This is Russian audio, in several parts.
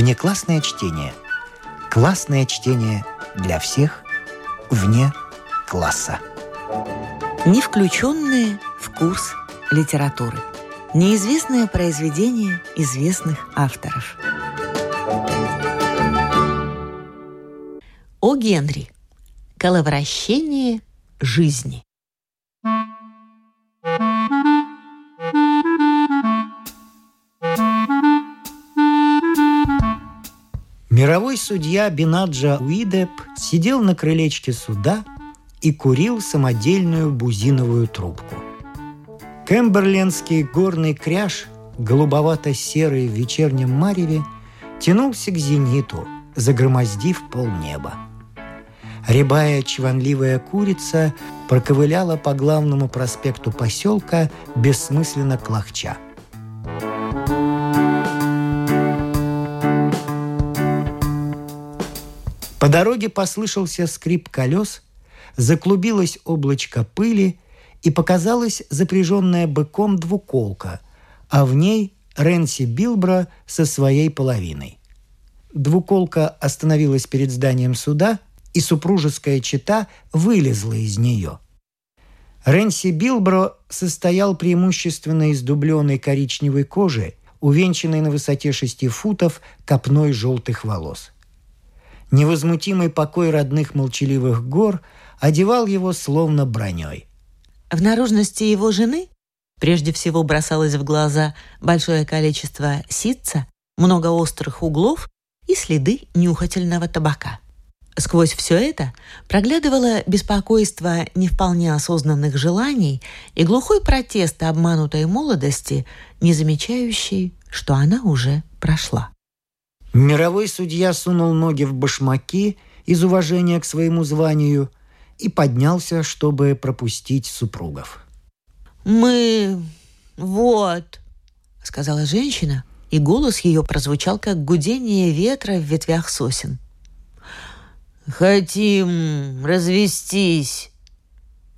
Внеклассное чтение. Классное чтение для всех вне класса. Не включенные в курс литературы. Неизвестное произведение известных авторов. О Генри. Коловращение жизни. Мировой судья Бинаджа Уидеп сидел на крылечке суда и курил самодельную бузиновую трубку. Кэмберлендский горный кряж, голубовато-серый в вечернем мареве, тянулся к зениту, загромоздив полнеба. Рябая чванливая курица проковыляла по главному проспекту поселка, бессмысленно клахча. По дороге послышался скрип колес, заклубилось облачко пыли и показалась запряженная быком двуколка, а в ней Ренси Билбра со своей половиной. Двуколка остановилась перед зданием суда, и супружеская чета вылезла из нее. Ренси Билбро состоял преимущественно из дубленой коричневой кожи, увенчанной на высоте шести футов копной желтых волос – Невозмутимый покой родных молчаливых гор одевал его словно броней. В наружности его жены прежде всего бросалось в глаза большое количество ситца, много острых углов и следы нюхательного табака. Сквозь все это проглядывало беспокойство не вполне осознанных желаний и глухой протест обманутой молодости, не замечающей, что она уже прошла. Мировой судья сунул ноги в башмаки из уважения к своему званию и поднялся, чтобы пропустить супругов. «Мы... вот», — сказала женщина, и голос ее прозвучал, как гудение ветра в ветвях сосен. «Хотим развестись».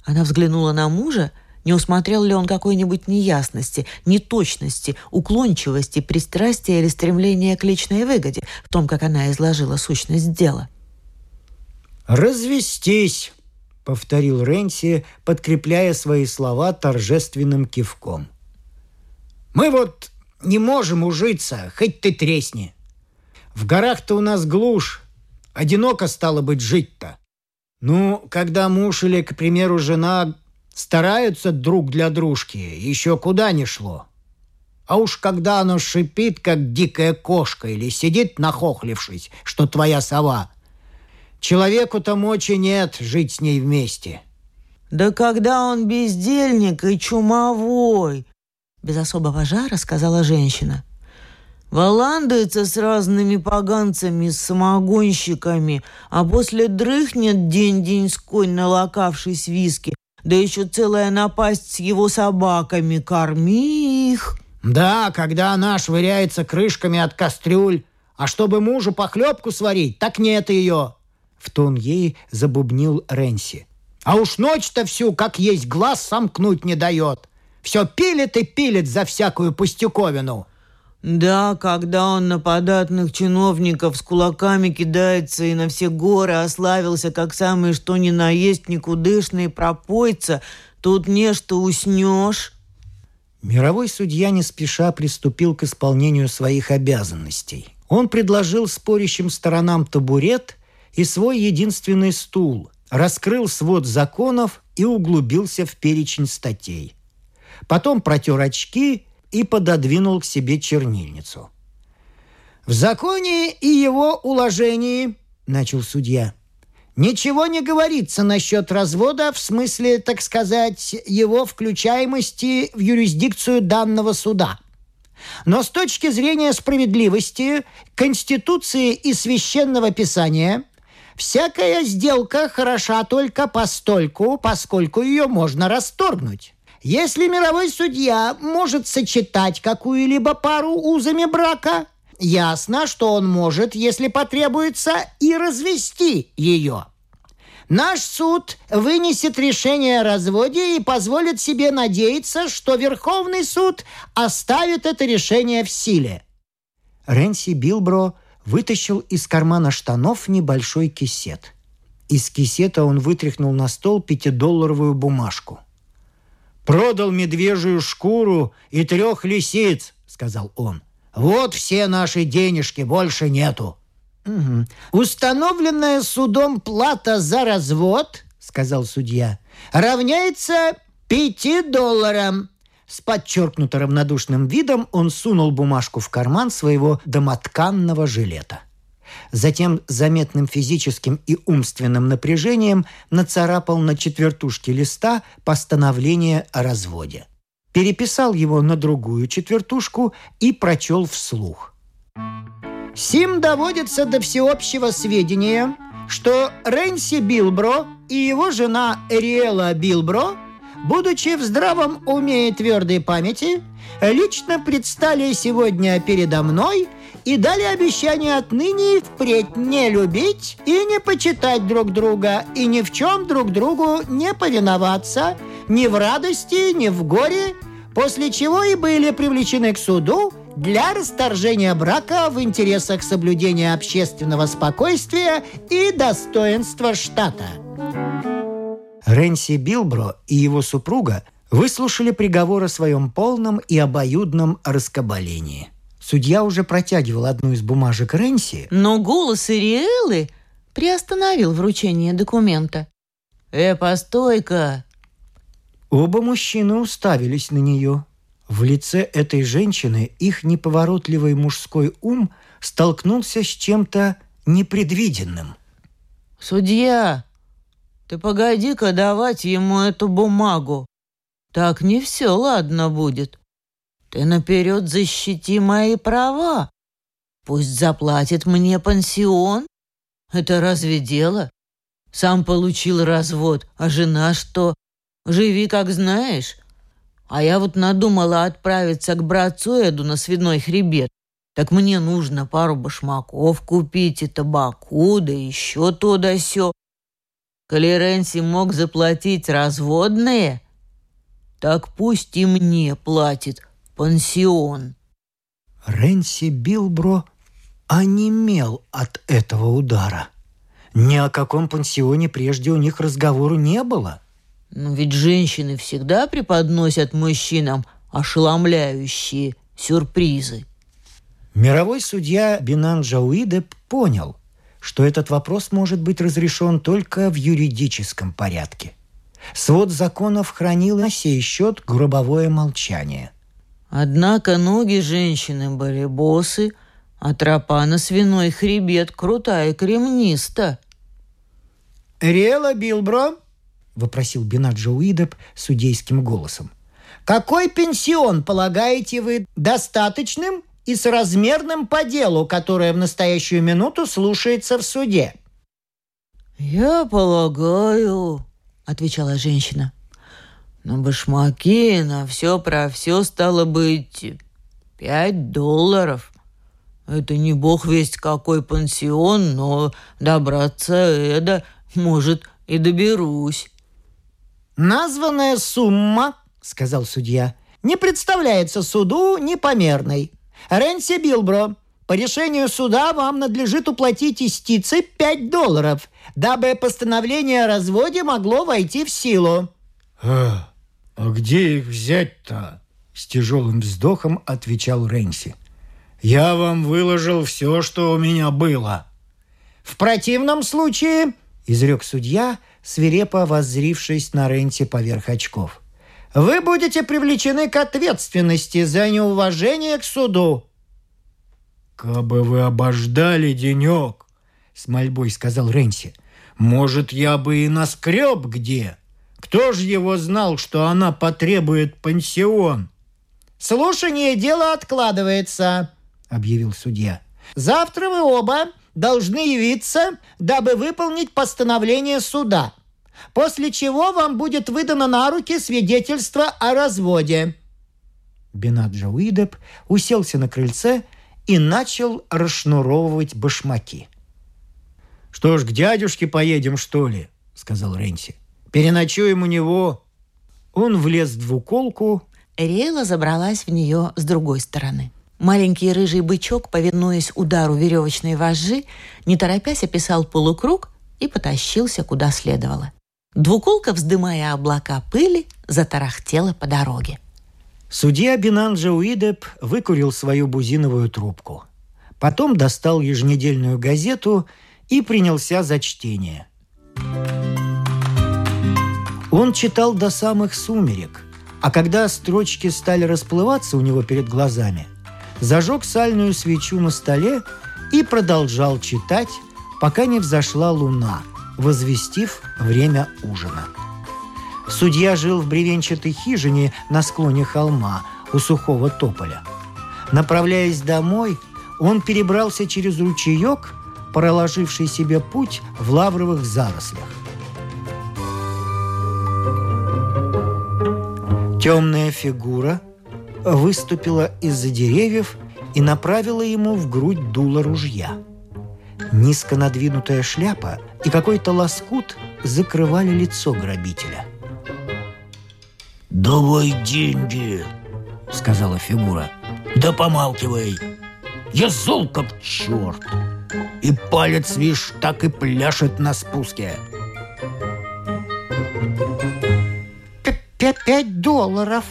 Она взглянула на мужа не усмотрел ли он какой-нибудь неясности, неточности, уклончивости, пристрастия или стремления к личной выгоде в том, как она изложила сущность дела? «Развестись!» — повторил Ренси, подкрепляя свои слова торжественным кивком. «Мы вот не можем ужиться, хоть ты тресни. В горах-то у нас глушь, одиноко стало быть жить-то. Ну, когда муж или, к примеру, жена Стараются друг для дружки, еще куда ни шло. А уж когда оно шипит, как дикая кошка, или сидит нахохлившись, что твоя сова, человеку-то мочи нет жить с ней вместе. Да когда он бездельник и чумовой, без особого жара сказала женщина. Валандается с разными поганцами, с самогонщиками, а после дрыхнет день-деньской, налокавшись виски, да еще целая напасть с его собаками. Корми их!» «Да, когда она швыряется крышками от кастрюль. А чтобы мужу похлебку сварить, так нет ее!» В тон ей забубнил Ренси. «А уж ночь-то всю, как есть, глаз сомкнуть не дает. Все пилит и пилит за всякую пустяковину. Да, когда он на податных чиновников с кулаками кидается и на все горы ославился, как самый что ни на есть никудышный пропойца, тут нечто уснешь. Мировой судья не спеша приступил к исполнению своих обязанностей. Он предложил спорящим сторонам табурет и свой единственный стул, раскрыл свод законов и углубился в перечень статей. Потом протер очки и пододвинул к себе чернильницу. «В законе и его уложении, — начал судья, — ничего не говорится насчет развода в смысле, так сказать, его включаемости в юрисдикцию данного суда. Но с точки зрения справедливости, Конституции и Священного Писания — Всякая сделка хороша только постольку, поскольку ее можно расторгнуть. Если мировой судья может сочетать какую-либо пару узами брака, ясно, что он может, если потребуется, и развести ее. Наш суд вынесет решение о разводе и позволит себе надеяться, что Верховный суд оставит это решение в силе. Ренси Билбро вытащил из кармана штанов небольшой кисет. Из кисета он вытряхнул на стол пятидолларовую бумажку. «Продал медвежью шкуру и трех лисиц», — сказал он. «Вот все наши денежки, больше нету». Угу. «Установленная судом плата за развод, — сказал судья, — равняется пяти долларам. С подчеркнуто равнодушным видом он сунул бумажку в карман своего домотканного жилета. Затем заметным физическим и умственным напряжением нацарапал на четвертушке листа постановление о разводе. Переписал его на другую четвертушку и прочел вслух. «Сим доводится до всеобщего сведения, что Рэнси Билбро и его жена Эриэла Билбро – будучи в здравом уме и твердой памяти, лично предстали сегодня передо мной и дали обещание отныне и впредь не любить и не почитать друг друга, и ни в чем друг другу не повиноваться, ни в радости, ни в горе, после чего и были привлечены к суду для расторжения брака в интересах соблюдения общественного спокойствия и достоинства штата. Рэнси Билбро и его супруга выслушали приговор о своем полном и обоюдном раскабалении. Судья уже протягивал одну из бумажек Рэнси, но голос Ириэлы приостановил вручение документа. «Э, постой-ка!» Оба мужчины уставились на нее. В лице этой женщины их неповоротливый мужской ум столкнулся с чем-то непредвиденным. «Судья!» Ты погоди-ка давать ему эту бумагу. Так не все ладно будет. Ты наперед защити мои права. Пусть заплатит мне пансион. Это разве дело? Сам получил развод, а жена что? Живи, как знаешь. А я вот надумала отправиться к братцу Эду на свиной хребет. Так мне нужно пару башмаков купить и табаку, да еще то да сё. Коли мог заплатить разводные, так пусть и мне платит пансион. Рэнси Билбро онемел от этого удара. Ни о каком пансионе прежде у них разговору не было. Но ведь женщины всегда преподносят мужчинам ошеломляющие сюрпризы. Мировой судья Бинан Джауидеп понял, что этот вопрос может быть разрешен только в юридическом порядке. Свод законов хранил на сей счет гробовое молчание. Однако ноги женщины были босы, а тропа на свиной хребет крутая и кремниста. «Рела Билбро?» — вопросил Бенаджо Уидеп судейским голосом. «Какой пенсион полагаете вы достаточным и соразмерным по делу, которое в настоящую минуту слушается в суде. «Я полагаю», — отвечала женщина, — «на башмаки, на все про все стало быть пять долларов. Это не бог весть какой пансион, но добраться Эда, может, и доберусь». «Названная сумма, — сказал судья, — не представляется суду непомерной. Рэнси Билбро, по решению суда вам надлежит уплатить истицы 5 долларов, дабы постановление о разводе могло войти в силу». «А, а где их взять-то?» С тяжелым вздохом отвечал Рэнси. «Я вам выложил все, что у меня было». «В противном случае», — изрек судья, свирепо воззрившись на Рэнси поверх очков, вы будете привлечены к ответственности за неуважение к суду». «Кабы вы обождали денек», — с мольбой сказал Ренси. «Может, я бы и наскреб где? Кто ж его знал, что она потребует пансион?» «Слушание дела откладывается», — объявил судья. «Завтра вы оба должны явиться, дабы выполнить постановление суда после чего вам будет выдано на руки свидетельство о разводе». Бенаджа Уидеп уселся на крыльце и начал расшнуровывать башмаки. «Что ж, к дядюшке поедем, что ли?» — сказал Ренси. «Переночуем у него». Он влез в двуколку. Рейла забралась в нее с другой стороны. Маленький рыжий бычок, повинуясь удару веревочной вожжи, не торопясь описал полукруг и потащился куда следовало. Двуколка, вздымая облака пыли, затарахтела по дороге. Судья Бинанджа Уидеп выкурил свою бузиновую трубку. Потом достал еженедельную газету и принялся за чтение. Он читал до самых сумерек, а когда строчки стали расплываться у него перед глазами, зажег сальную свечу на столе и продолжал читать, пока не взошла луна, возвестив время ужина. Судья жил в бревенчатой хижине на склоне холма у сухого тополя. Направляясь домой, он перебрался через ручеек, проложивший себе путь в лавровых зарослях. Темная фигура – выступила из-за деревьев и направила ему в грудь дуло ружья. Низко надвинутая шляпа и какой-то лоскут закрывали лицо грабителя. «Давай деньги!» — сказала фигура. «Да помалкивай! Я зол как черт! И палец, видишь, так и пляшет на спуске!» «Пять долларов!»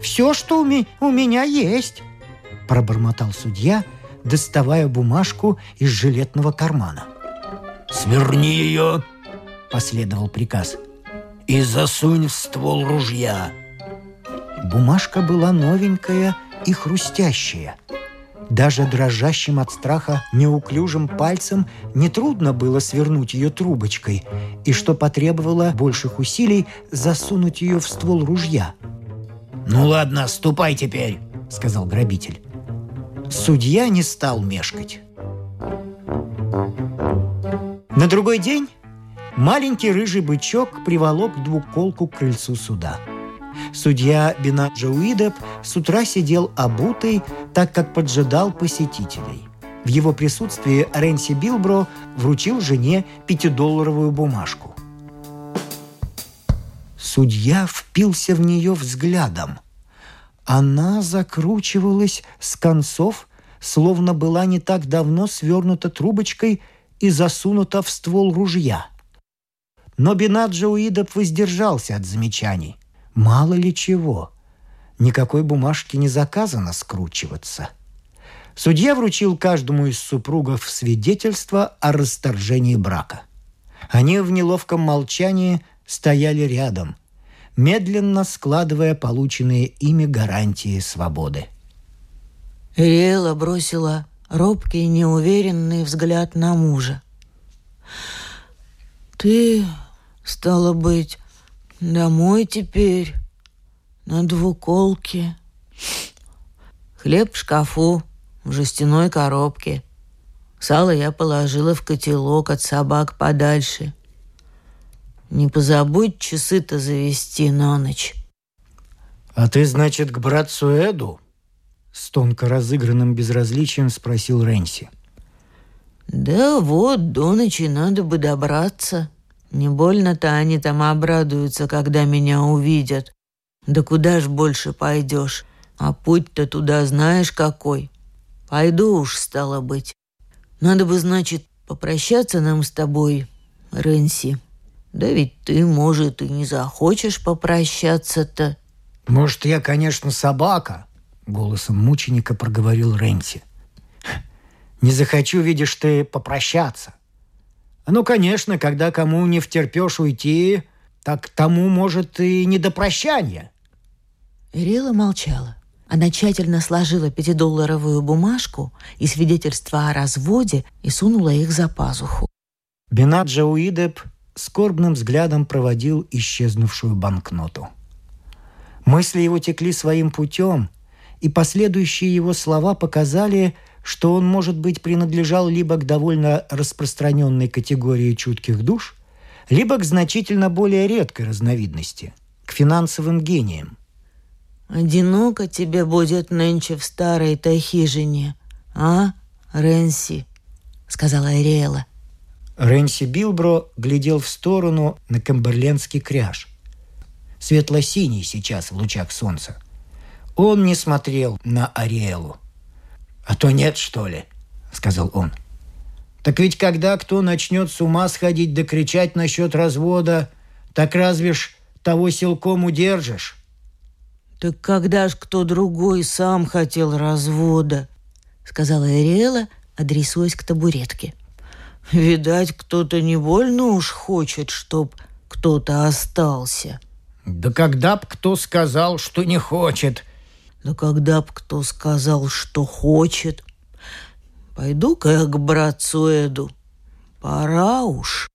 Все, что у, ми- у меня есть!» Пробормотал судья, доставая бумажку из жилетного кармана. «Сверни ее!» – последовал приказ. «И засунь в ствол ружья!» Бумажка была новенькая и хрустящая. Даже дрожащим от страха неуклюжим пальцем нетрудно было свернуть ее трубочкой, и что потребовало больших усилий засунуть ее в ствол ружья – «Ну ладно, ступай теперь», — сказал грабитель. Судья не стал мешкать. На другой день маленький рыжий бычок приволок двуколку к крыльцу суда. Судья Бенаджа Уидеп с утра сидел обутый, так как поджидал посетителей. В его присутствии Ренси Билбро вручил жене пятидолларовую бумажку. Судья впился в нее взглядом. Она закручивалась с концов, словно была не так давно свернута трубочкой и засунута в ствол ружья. Но Бенаджа Уидов воздержался от замечаний. Мало ли чего. Никакой бумажки не заказано скручиваться. Судья вручил каждому из супругов свидетельство о расторжении брака. Они в неловком молчании стояли рядом, медленно складывая полученные ими гарантии свободы. Риэла бросила робкий, неуверенный взгляд на мужа. «Ты, стало быть, домой теперь, на двуколке. Хлеб в шкафу, в жестяной коробке. Сало я положила в котелок от собак подальше. Не позабудь часы-то завести на ночь. «А ты, значит, к братцу Эду?» С тонко разыгранным безразличием спросил Ренси. «Да вот, до ночи надо бы добраться. Не больно-то они там обрадуются, когда меня увидят. Да куда ж больше пойдешь? А путь-то туда знаешь какой. Пойду уж, стало быть. Надо бы, значит, попрощаться нам с тобой, Ренси». Да ведь ты, может, и не захочешь попрощаться-то. Может, я, конечно, собака, голосом мученика проговорил Ренси. Не захочу, видишь ты, попрощаться. Ну, конечно, когда кому не втерпешь уйти, так тому, может, и не до прощания. Рила молчала. Она тщательно сложила пятидолларовую бумажку и свидетельство о разводе и сунула их за пазуху. Бенаджа Уидеп скорбным взглядом проводил исчезнувшую банкноту. Мысли его текли своим путем, и последующие его слова показали, что он, может быть, принадлежал либо к довольно распространенной категории чутких душ, либо к значительно более редкой разновидности – к финансовым гениям. «Одиноко тебе будет нынче в старой-то хижине, а, Ренси?» – сказала Ариэла. Рэнси Билбро глядел в сторону на Камберлендский кряж. Светло-синий сейчас в лучах солнца. Он не смотрел на Ариэлу. «А то нет, что ли?» — сказал он. «Так ведь когда кто начнет с ума сходить да кричать насчет развода, так разве ж того силком удержишь?» «Так когда ж кто другой сам хотел развода?» — сказала Эриэла, адресуясь к табуретке. «Видать, кто-то не больно уж хочет, чтоб кто-то остался». «Да когда б кто сказал, что не хочет?» «Да когда б кто сказал, что хочет?» «Пойду-ка я к братцу Эду. Пора уж».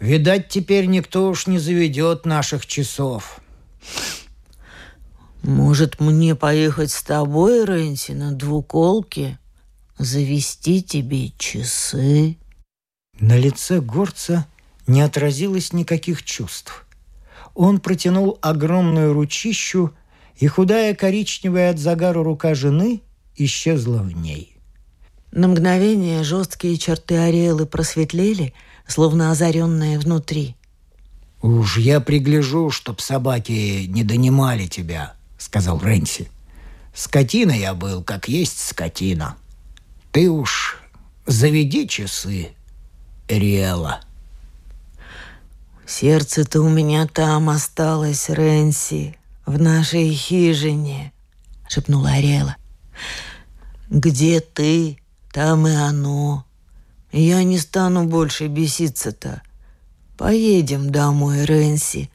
«Видать, теперь никто уж не заведет наших часов». «Может, мне поехать с тобой, Рэнси, на двуколке? Завести тебе часы?» На лице горца не отразилось никаких чувств. Он протянул огромную ручищу, и худая коричневая от загара рука жены исчезла в ней. На мгновение жесткие черты Ариэлы просветлели, словно озаренные внутри. «Уж я пригляжу, чтоб собаки не донимали тебя», — сказал Рэнси. «Скотина я был, как есть скотина. Ты уж заведи часы, Риэла». «Сердце-то у меня там осталось, Рэнси, в нашей хижине», — шепнула Ариэла. «Где ты, там и оно. Я не стану больше беситься-то. Поедем домой, Рэнси.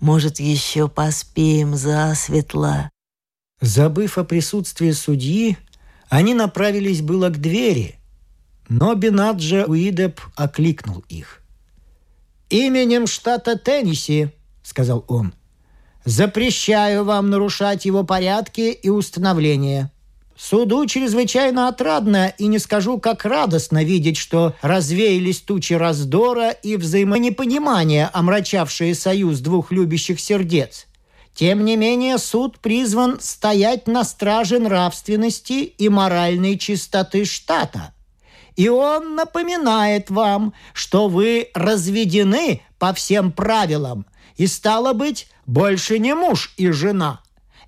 Может, еще поспеем засветло». Забыв о присутствии судьи, они направились было к двери, но Бенаджа Уидеп окликнул их. «Именем штата Теннесси», — сказал он, — «запрещаю вам нарушать его порядки и установления. Суду чрезвычайно отрадно и не скажу, как радостно видеть, что развеялись тучи раздора и взаимонепонимания, омрачавшие союз двух любящих сердец. Тем не менее, суд призван стоять на страже нравственности и моральной чистоты штата. И он напоминает вам, что вы разведены по всем правилам и, стало быть, больше не муж и жена.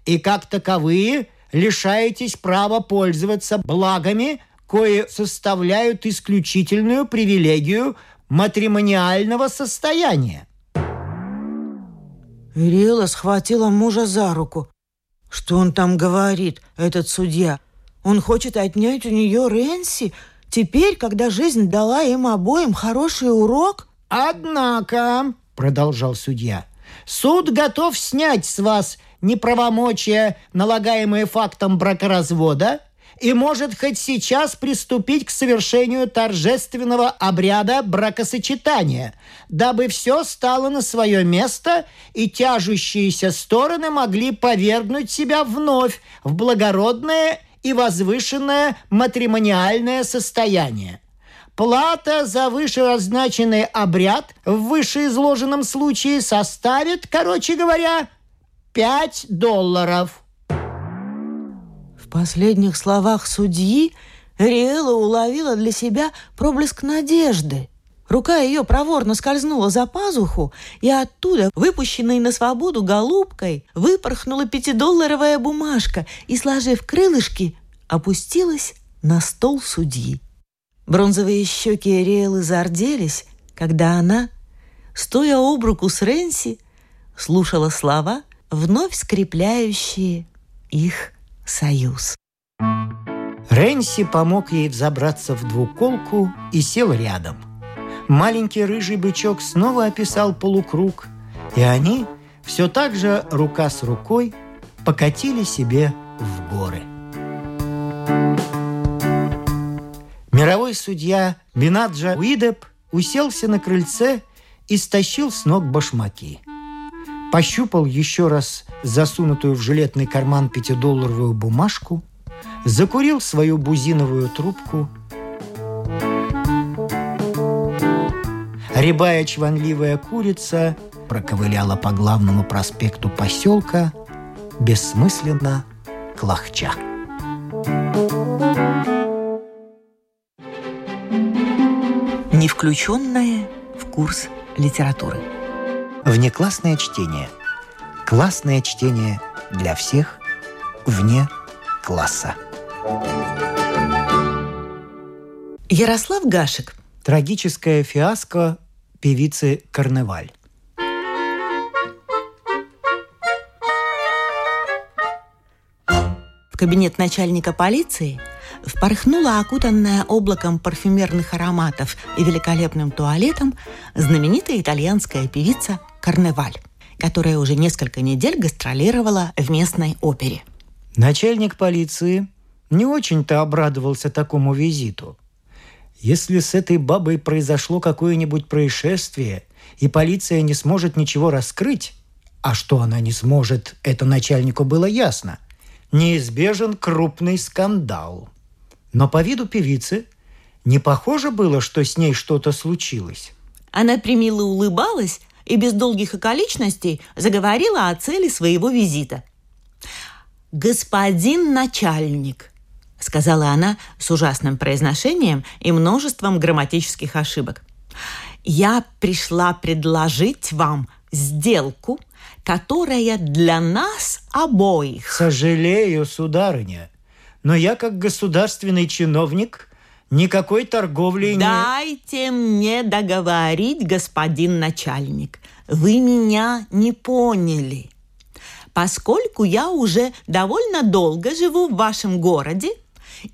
И как таковые лишаетесь права пользоваться благами, кои составляют исключительную привилегию матримониального состояния. Ирила схватила мужа за руку. Что он там говорит, этот судья? Он хочет отнять у нее Рэнси – Теперь, когда жизнь дала им обоим хороший урок... «Однако», — продолжал судья, — «суд готов снять с вас неправомочия, налагаемые фактом бракоразвода, и может хоть сейчас приступить к совершению торжественного обряда бракосочетания, дабы все стало на свое место и тяжущиеся стороны могли повергнуть себя вновь в благородное и возвышенное матримониальное состояние. Плата за вышеозначенный обряд в вышеизложенном случае составит, короче говоря, 5 долларов. В последних словах судьи Риэла уловила для себя проблеск надежды. Рука ее проворно скользнула за пазуху, и оттуда, выпущенной на свободу голубкой, выпорхнула пятидолларовая бумажка и, сложив крылышки, опустилась на стол судьи. Бронзовые щеки Эриэлы зарделись, когда она, стоя об руку с Ренси, слушала слова, вновь скрепляющие их союз. Ренси помог ей взобраться в двуколку и сел рядом. Маленький рыжий бычок снова описал полукруг, и они все так же рука с рукой покатили себе в горы. Мировой судья Бинаджа Уидеп уселся на крыльце и стащил с ног башмаки. Пощупал еще раз засунутую в жилетный карман пятидолларовую бумажку, закурил свою бузиновую трубку. Рябая чванливая курица проковыляла по главному проспекту поселка, бессмысленно клахча. Не включенное в курс литературы. Внеклассное чтение. Классное чтение для всех вне класса. Ярослав Гашек. Трагическая фиаско певицы «Карневаль». В кабинет начальника полиции впорхнула окутанная облаком парфюмерных ароматов и великолепным туалетом знаменитая итальянская певица Карневаль, которая уже несколько недель гастролировала в местной опере. Начальник полиции не очень-то обрадовался такому визиту. Если с этой бабой произошло какое-нибудь происшествие, и полиция не сможет ничего раскрыть, а что она не сможет, это начальнику было ясно – неизбежен крупный скандал. Но по виду певицы не похоже было, что с ней что-то случилось. Она примило улыбалась и без долгих околичностей заговорила о цели своего визита. «Господин начальник», — сказала она с ужасным произношением и множеством грамматических ошибок. «Я пришла предложить вам сделку которая для нас обоих. Сожалею, сударыня, но я как государственный чиновник никакой торговли не... Дайте мне договорить, господин начальник. Вы меня не поняли. Поскольку я уже довольно долго живу в вашем городе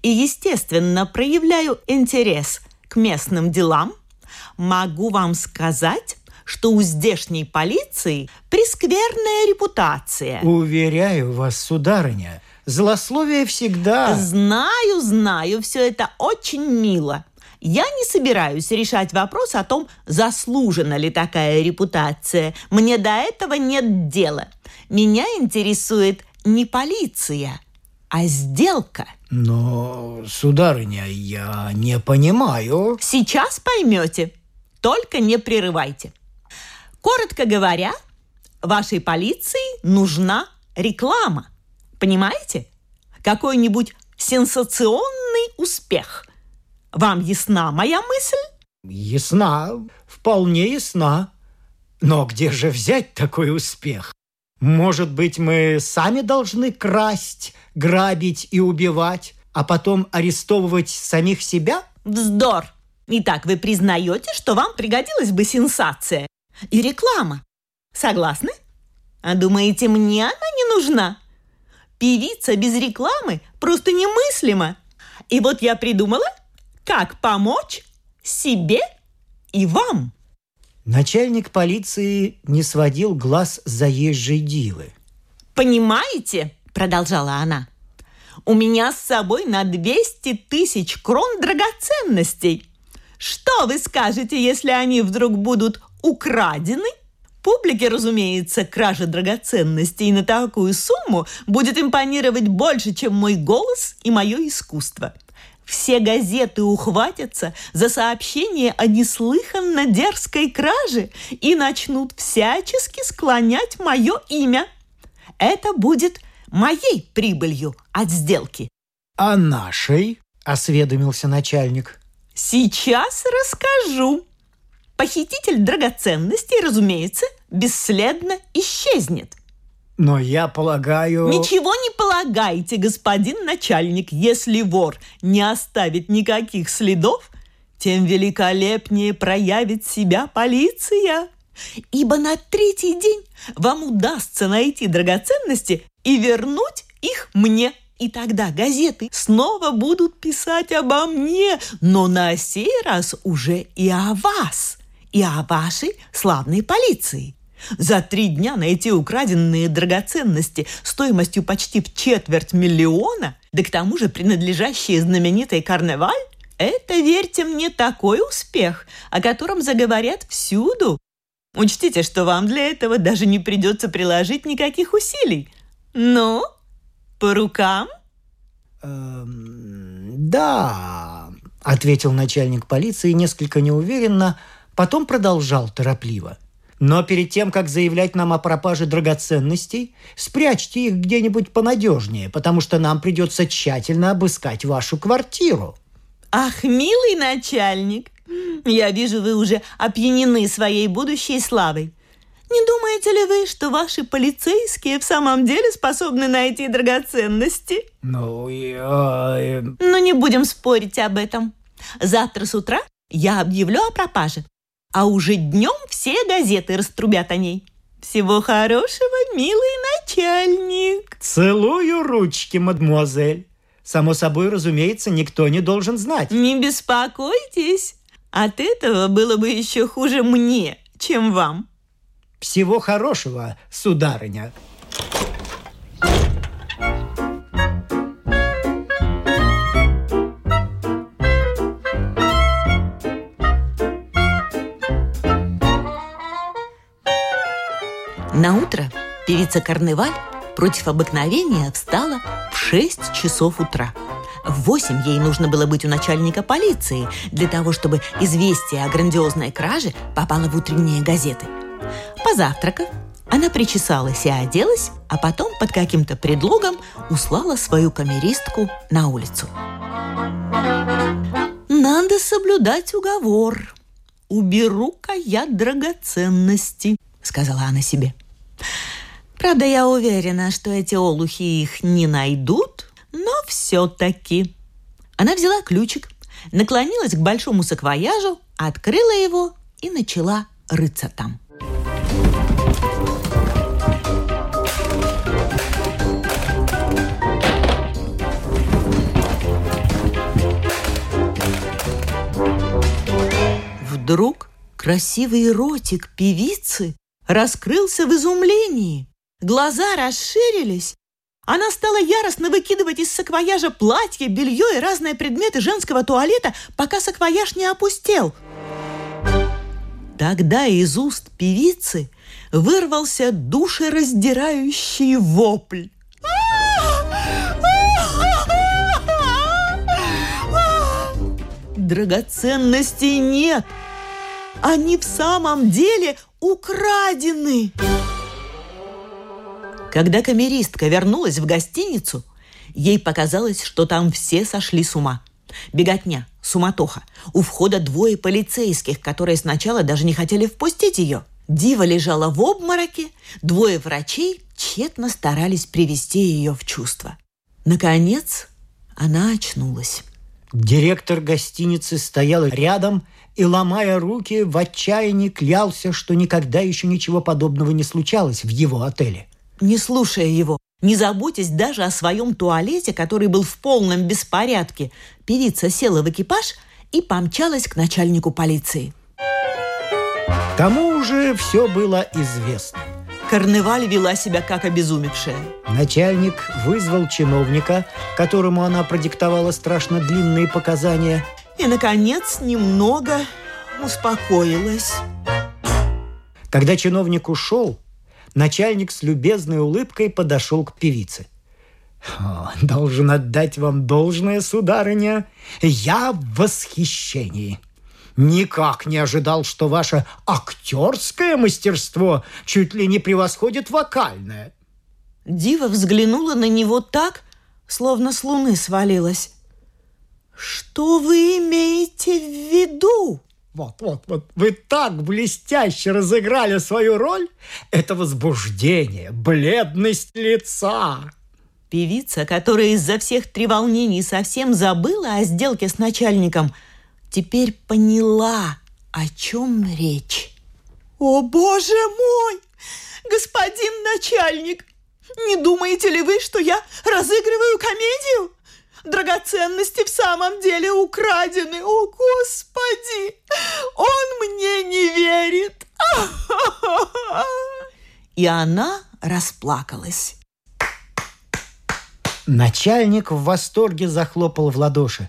и, естественно, проявляю интерес к местным делам, могу вам сказать, что у здешней полиции прескверная репутация. Уверяю вас, сударыня, злословие всегда... Знаю, знаю, все это очень мило. Я не собираюсь решать вопрос о том, заслужена ли такая репутация. Мне до этого нет дела. Меня интересует не полиция, а сделка. Но, сударыня, я не понимаю. Сейчас поймете. Только не прерывайте. Коротко говоря, вашей полиции нужна реклама. Понимаете? Какой-нибудь сенсационный успех. Вам ясна моя мысль? Ясна, вполне ясна. Но где же взять такой успех? Может быть, мы сами должны красть, грабить и убивать, а потом арестовывать самих себя? Вздор! Итак, вы признаете, что вам пригодилась бы сенсация? и реклама. Согласны? А думаете, мне она не нужна? Певица без рекламы просто немыслима. И вот я придумала, как помочь себе и вам. Начальник полиции не сводил глаз заезжей дивы. «Понимаете?» – продолжала она. «У меня с собой на 200 тысяч крон драгоценностей. Что вы скажете, если они вдруг будут украдены? Публике, разумеется, кража драгоценностей на такую сумму будет импонировать больше, чем мой голос и мое искусство. Все газеты ухватятся за сообщение о неслыханно дерзкой краже и начнут всячески склонять мое имя. Это будет моей прибылью от сделки. «А нашей?» – осведомился начальник. «Сейчас расскажу», похититель драгоценностей, разумеется, бесследно исчезнет. Но я полагаю... Ничего не полагайте, господин начальник. Если вор не оставит никаких следов, тем великолепнее проявит себя полиция. Ибо на третий день вам удастся найти драгоценности и вернуть их мне. И тогда газеты снова будут писать обо мне, но на сей раз уже и о вас и о вашей славной полиции. За три дня найти украденные драгоценности стоимостью почти в четверть миллиона, да к тому же принадлежащие знаменитой карнаваль, это, верьте мне, такой успех, о котором заговорят всюду. Учтите, что вам для этого даже не придется приложить никаких усилий. Ну, по рукам? Эм, да, ответил начальник полиции несколько неуверенно, Потом продолжал торопливо. Но перед тем, как заявлять нам о пропаже драгоценностей, спрячьте их где-нибудь понадежнее, потому что нам придется тщательно обыскать вашу квартиру. Ах, милый начальник, я вижу, вы уже опьянены своей будущей славой. Не думаете ли вы, что ваши полицейские в самом деле способны найти драгоценности? Ну, я... Ну, не будем спорить об этом. Завтра с утра я объявлю о пропаже, а уже днем все газеты раструбят о ней. Всего хорошего, милый начальник. Целую ручки, мадмуазель. Само собой, разумеется, никто не должен знать. Не беспокойтесь. От этого было бы еще хуже мне, чем вам. Всего хорошего, сударыня. Певица Карневаль против обыкновения встала в 6 часов утра. В 8 ей нужно было быть у начальника полиции для того, чтобы известие о грандиозной краже попало в утренние газеты. Позавтракав, она причесалась и оделась, а потом под каким-то предлогом услала свою камеристку на улицу. «Надо соблюдать уговор. Уберу-ка я драгоценности», — сказала она себе. Правда, я уверена, что эти олухи их не найдут, но все-таки. Она взяла ключик, наклонилась к большому саквояжу, открыла его и начала рыться там. Вдруг красивый ротик певицы раскрылся в изумлении – Глаза расширились. Она стала яростно выкидывать из саквояжа платье, белье и разные предметы женского туалета, пока саквояж не опустел. Тогда из уст певицы вырвался душераздирающий вопль. Драгоценностей нет. Они в самом деле украдены. Когда камеристка вернулась в гостиницу, ей показалось, что там все сошли с ума. Беготня, суматоха. У входа двое полицейских, которые сначала даже не хотели впустить ее. Дива лежала в обмороке, двое врачей тщетно старались привести ее в чувство. Наконец, она очнулась. Директор гостиницы стоял рядом и, ломая руки, в отчаянии клялся, что никогда еще ничего подобного не случалось в его отеле не слушая его, не заботясь даже о своем туалете, который был в полном беспорядке, певица села в экипаж и помчалась к начальнику полиции. Тому уже все было известно. Карневаль вела себя как обезумевшая. Начальник вызвал чиновника, которому она продиктовала страшно длинные показания. И, наконец, немного успокоилась. Когда чиновник ушел, начальник с любезной улыбкой подошел к певице. «Должен отдать вам должное, сударыня. Я в восхищении. Никак не ожидал, что ваше актерское мастерство чуть ли не превосходит вокальное». Дива взглянула на него так, словно с луны свалилась. «Что вы имеете в виду?» Вот, вот, вот. Вы так блестяще разыграли свою роль. Это возбуждение, бледность лица. Певица, которая из-за всех треволнений совсем забыла о сделке с начальником, теперь поняла, о чем речь. «О, боже мой! Господин начальник! Не думаете ли вы, что я разыгрываю комедию?» Драгоценности в самом деле украдены. О, Господи! Он мне не верит. И она расплакалась. Начальник в восторге захлопал в ладоши.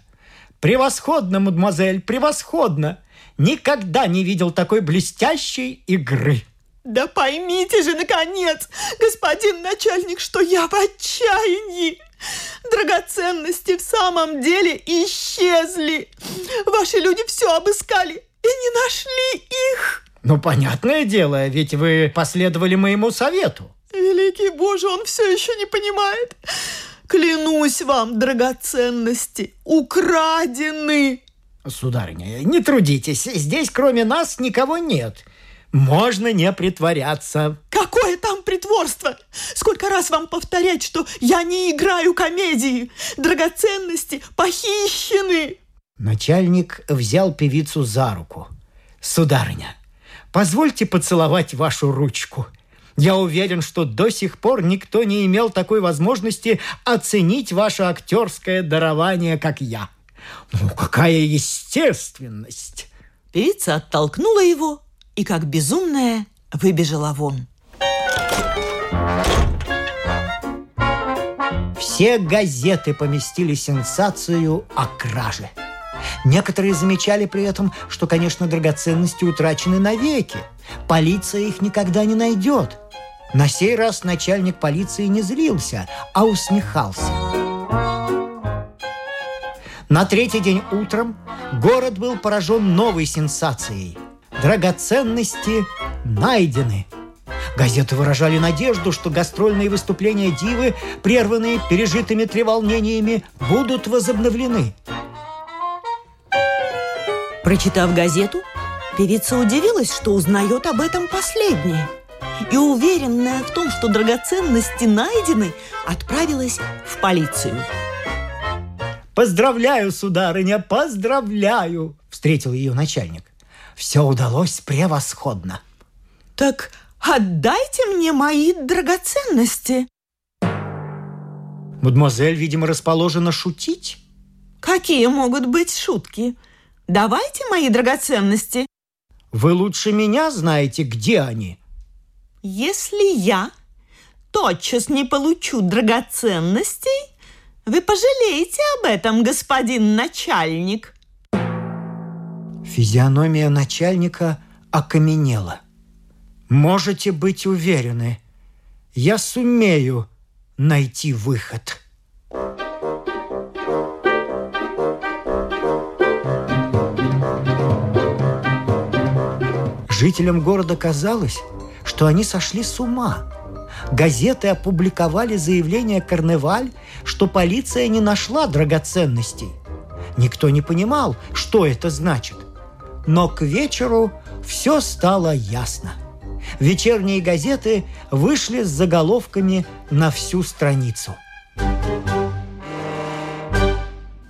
«Превосходно, мадемуазель, превосходно! Никогда не видел такой блестящей игры!» Да поймите же, наконец, господин начальник, что я в отчаянии. Драгоценности в самом деле исчезли. Ваши люди все обыскали и не нашли их. Ну, понятное дело, ведь вы последовали моему совету. Великий Боже, он все еще не понимает. Клянусь вам, драгоценности украдены. Сударыня, не трудитесь, здесь кроме нас никого нет. Можно не притворяться. Какое там притворство? Сколько раз вам повторять, что я не играю комедии? Драгоценности похищены. Начальник взял певицу за руку. «Сударыня, позвольте поцеловать вашу ручку. Я уверен, что до сих пор никто не имел такой возможности оценить ваше актерское дарование, как я. Ну, какая естественность!» Певица оттолкнула его и, как безумная, выбежала вон. Все газеты поместили сенсацию о краже. Некоторые замечали при этом, что, конечно, драгоценности утрачены навеки. Полиция их никогда не найдет. На сей раз начальник полиции не злился, а усмехался. На третий день утром город был поражен новой сенсацией. Драгоценности найдены. Газеты выражали надежду, что гастрольные выступления Дивы, прерванные пережитыми треволнениями, будут возобновлены. Прочитав газету, певица удивилась, что узнает об этом последнее. И, уверенная в том, что драгоценности найдены, отправилась в полицию. «Поздравляю, сударыня, поздравляю!» – встретил ее начальник. «Все удалось превосходно!» «Так отдайте мне мои драгоценности!» Мадемуазель, видимо, расположена шутить. «Какие могут быть шутки? Давайте мои драгоценности!» Вы лучше меня знаете, где они. Если я тотчас не получу драгоценностей, вы пожалеете об этом, господин начальник. Физиономия начальника окаменела. Можете быть уверены, я сумею найти выход. Жителям города казалось, что они сошли с ума. Газеты опубликовали заявление «Карневаль», что полиция не нашла драгоценностей. Никто не понимал, что это значит. Но к вечеру все стало ясно. Вечерние газеты вышли с заголовками на всю страницу.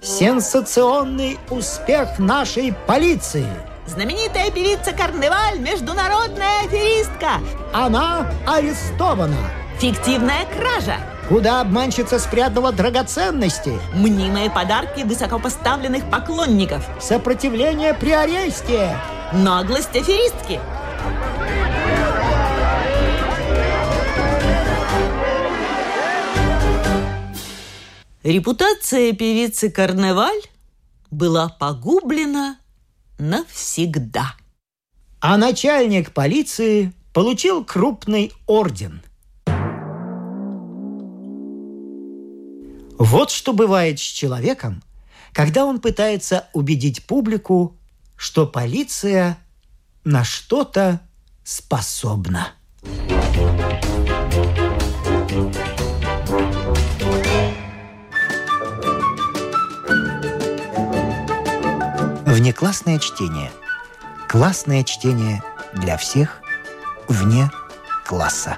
Сенсационный успех нашей полиции – Знаменитая певица Карневаль – международная аферистка. Она арестована. Фиктивная кража. Куда обманщица спрятала драгоценности? Мнимые подарки высокопоставленных поклонников. Сопротивление при аресте. Наглость аферистки. Репутация певицы Карневаль была погублена навсегда. А начальник полиции получил крупный орден. Вот что бывает с человеком, когда он пытается убедить публику, что полиция на что-то способна. Внеклассное чтение. Классное чтение для всех вне класса.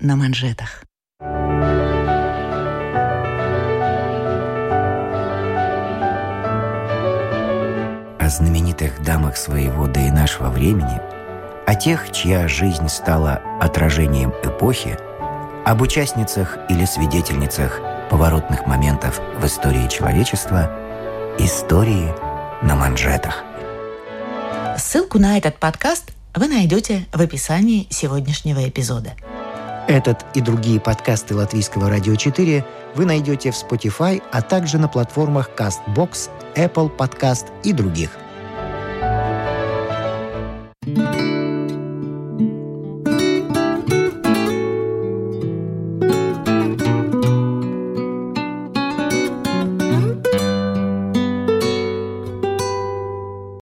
на манжетах. О знаменитых дамах своего да и нашего времени – о тех, чья жизнь стала отражением эпохи, об участницах или свидетельницах поворотных моментов в истории человечества, истории на манжетах. Ссылку на этот подкаст вы найдете в описании сегодняшнего эпизода. Этот и другие подкасты Латвийского радио 4 вы найдете в Spotify, а также на платформах CastBox, Apple Podcast и других –